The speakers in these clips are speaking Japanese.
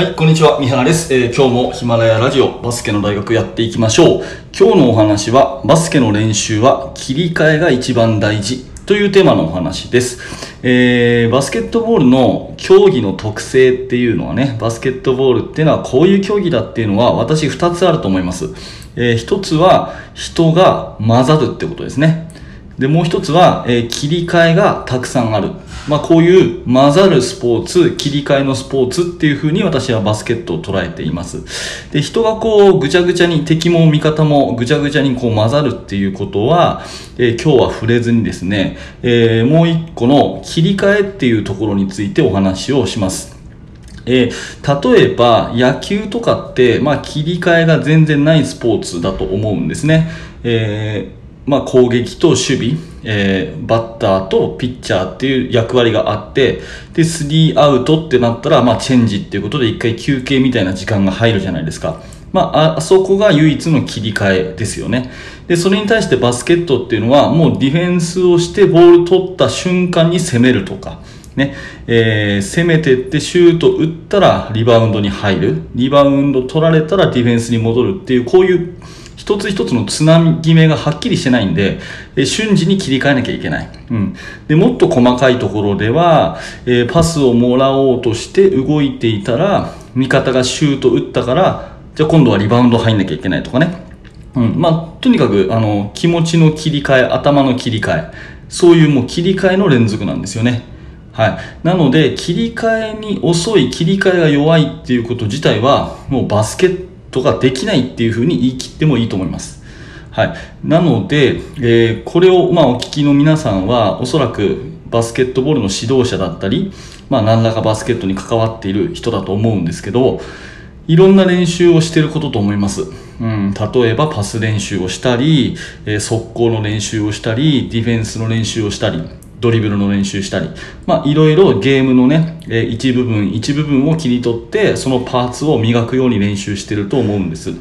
はい、こんにちは。三原です、えー今日もヒマラヤラジオバスケの大学やっていきましょう。今日のお話は、バスケの練習は切り替えが一番大事というテーマのお話です。えーバスケットボールの競技の特性っていうのはね、バスケットボールっていうのはこういう競技だっていうのは私2つあると思います。え1つは人が混ざるってことですね。で、もう一つは、えー切り替えがたくさんある。まあ、こういう混ざるスポーツ、切り替えのスポーツっていう風に私はバスケットを捉えています。で、人がこう、ぐちゃぐちゃに、敵も味方もぐちゃぐちゃにこう混ざるっていうことは、えー今日は触れずにですね、えーもう一個の切り替えっていうところについてお話をします。えー例えば野球とかって、まあ、切り替えが全然ないスポーツだと思うんですね。えーまあ、攻撃と守備、えーバッターとピッチャーっていう役割があって、で、3アウトってなったら、まあ、チェンジっていうことで一回休憩みたいな時間が入るじゃないですか。まあ、あそこが唯一の切り替えですよね。で、それに対してバスケットっていうのは、もうディフェンスをしてボール取った瞬間に攻めるとか、ね、えー攻めてってシュート打ったらリバウンドに入る。リバウンド取られたらディフェンスに戻るっていう、こういう一つ一つのつなぎ目がはっきりしてないんで、え瞬時に切り替えなきゃいけない。うん。で、もっと細かいところでは、えパスをもらおうとして動いていたら、味方がシュート打ったから、じゃあ今度はリバウンド入んなきゃいけないとかね。うん、まあ、とにかく、あの、気持ちの切り替え、頭の切り替え、そういうもう切り替えの連続なんですよね。はい。なので、切り替えに遅い、切り替えが弱いっていうこと自体は、もうバスケットができないっていうふうに言い切ってもいいと思います。はい。なので、えーこれを、まあ、お聞きの皆さんは、おそらくバスケットボールの指導者だったり、まあ、何らかバスケットに関わっている人だと思うんですけど、いろんな練習をしていることと思います。うん、例えばパス練習をしたり、えー速攻の練習をしたり、ディフェンスの練習をしたり、ドリブルの練習したり、まあ、いろいろゲームのね、えー一部分一部分を切り取って、そのパーツを磨くように練習してると思うんです。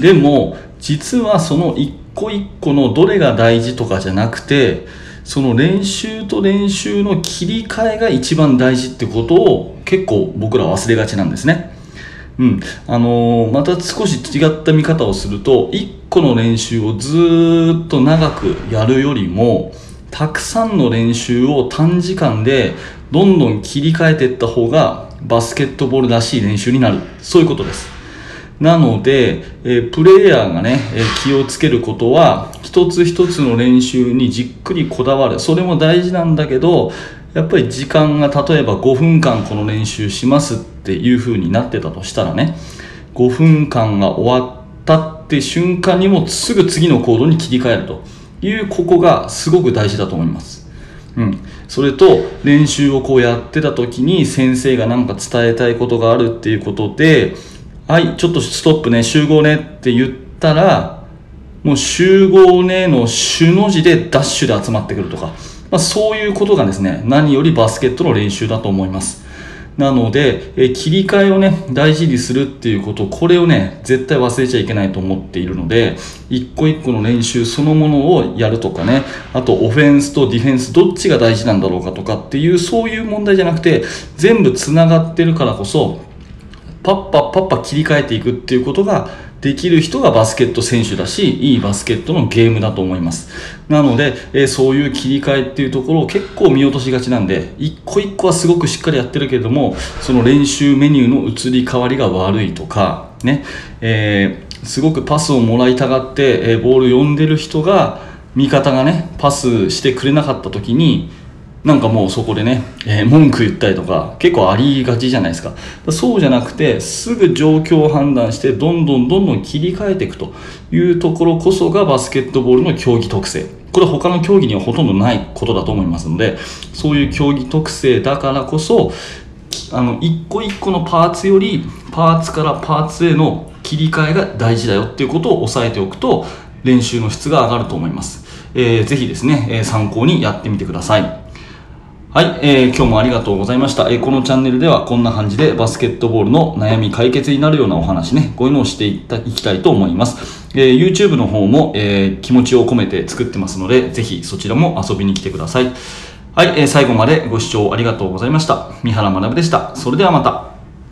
でも実はその一個一個のどれが大事とかじゃなくてその練習と練習の切り替えが一番大事ってことを結構僕ら忘れがちなんですね。うん、あのーまた少し違った見方をすると1個の練習をずっと長くやるよりもたくさんの練習を短時間でどんどん切り替えていった方がバスケットボールらしい練習になる。そういうことです。なので、えプレイヤーがね、え気をつけることは一つ一つの練習にじっくりこだわる。それも大事なんだけどやっぱり時間が例えば5分間この練習しますっていう風になってたとしたらね5分間が終わったって瞬間にもすぐ次の行動に切り替えると。いうここがすごく大事だと思います。うん、それと練習をこうやってた時に先生が何か伝えたいことがあるっていうことで「はいちょっとストップね集合ね」って言ったらもう集合ねの主の字でダッシュで集まってくるとか、まあ、そういうことがですね何よりバスケットの練習だと思います。なので、え切り替えをね、大事にするっていうこと、これをね、絶対忘れちゃいけないと思っているので、一個一個の練習そのものをやるとかね、あとオフェンスとディフェンスどっちが大事なんだろうかとかっていう、そういう問題じゃなくて、全部繋がってるからこそ、パッパッパッパ切り替えていくっていうことができる人がバスケット選手だし、いいバスケットのゲームだと思います。なので、えーそういう切り替えっていうところを結構見落としがちなんで、一個一個はすごくしっかりやってるけれども、その練習メニューの移り変わりが悪いとか、ね、えーすごくパスをもらいたがって、えーボール読んでる人が、味方がね、パスしてくれなかった時に、なんかもうそこでね、えー文句言ったりとか結構ありがちじゃないですか。そうじゃなくてすぐ状況を判断してどんどんどんどん切り替えていくというところこそがバスケットボールの競技特性。これは他の競技にはほとんどないことだと思いますのでそういう競技特性だからこそあの一個一個のパーツよりパーツからパーツへの切り替えが大事だよっていうことを押さえておくと練習の質が上がると思います、えーぜひですね、え参考にやってみてください。はい、えー今日もありがとうございました、えーこのチャンネルではこんな感じでバスケットボールの悩み解決になるようなお話ね、こういうのをしていたいきたいと思います。えー YouTube の方も、えー気持ちを込めて作ってますので、ぜひそちらも遊びに来てください。はい、えー最後までご視聴ありがとうございました。三原学でした。それではまた。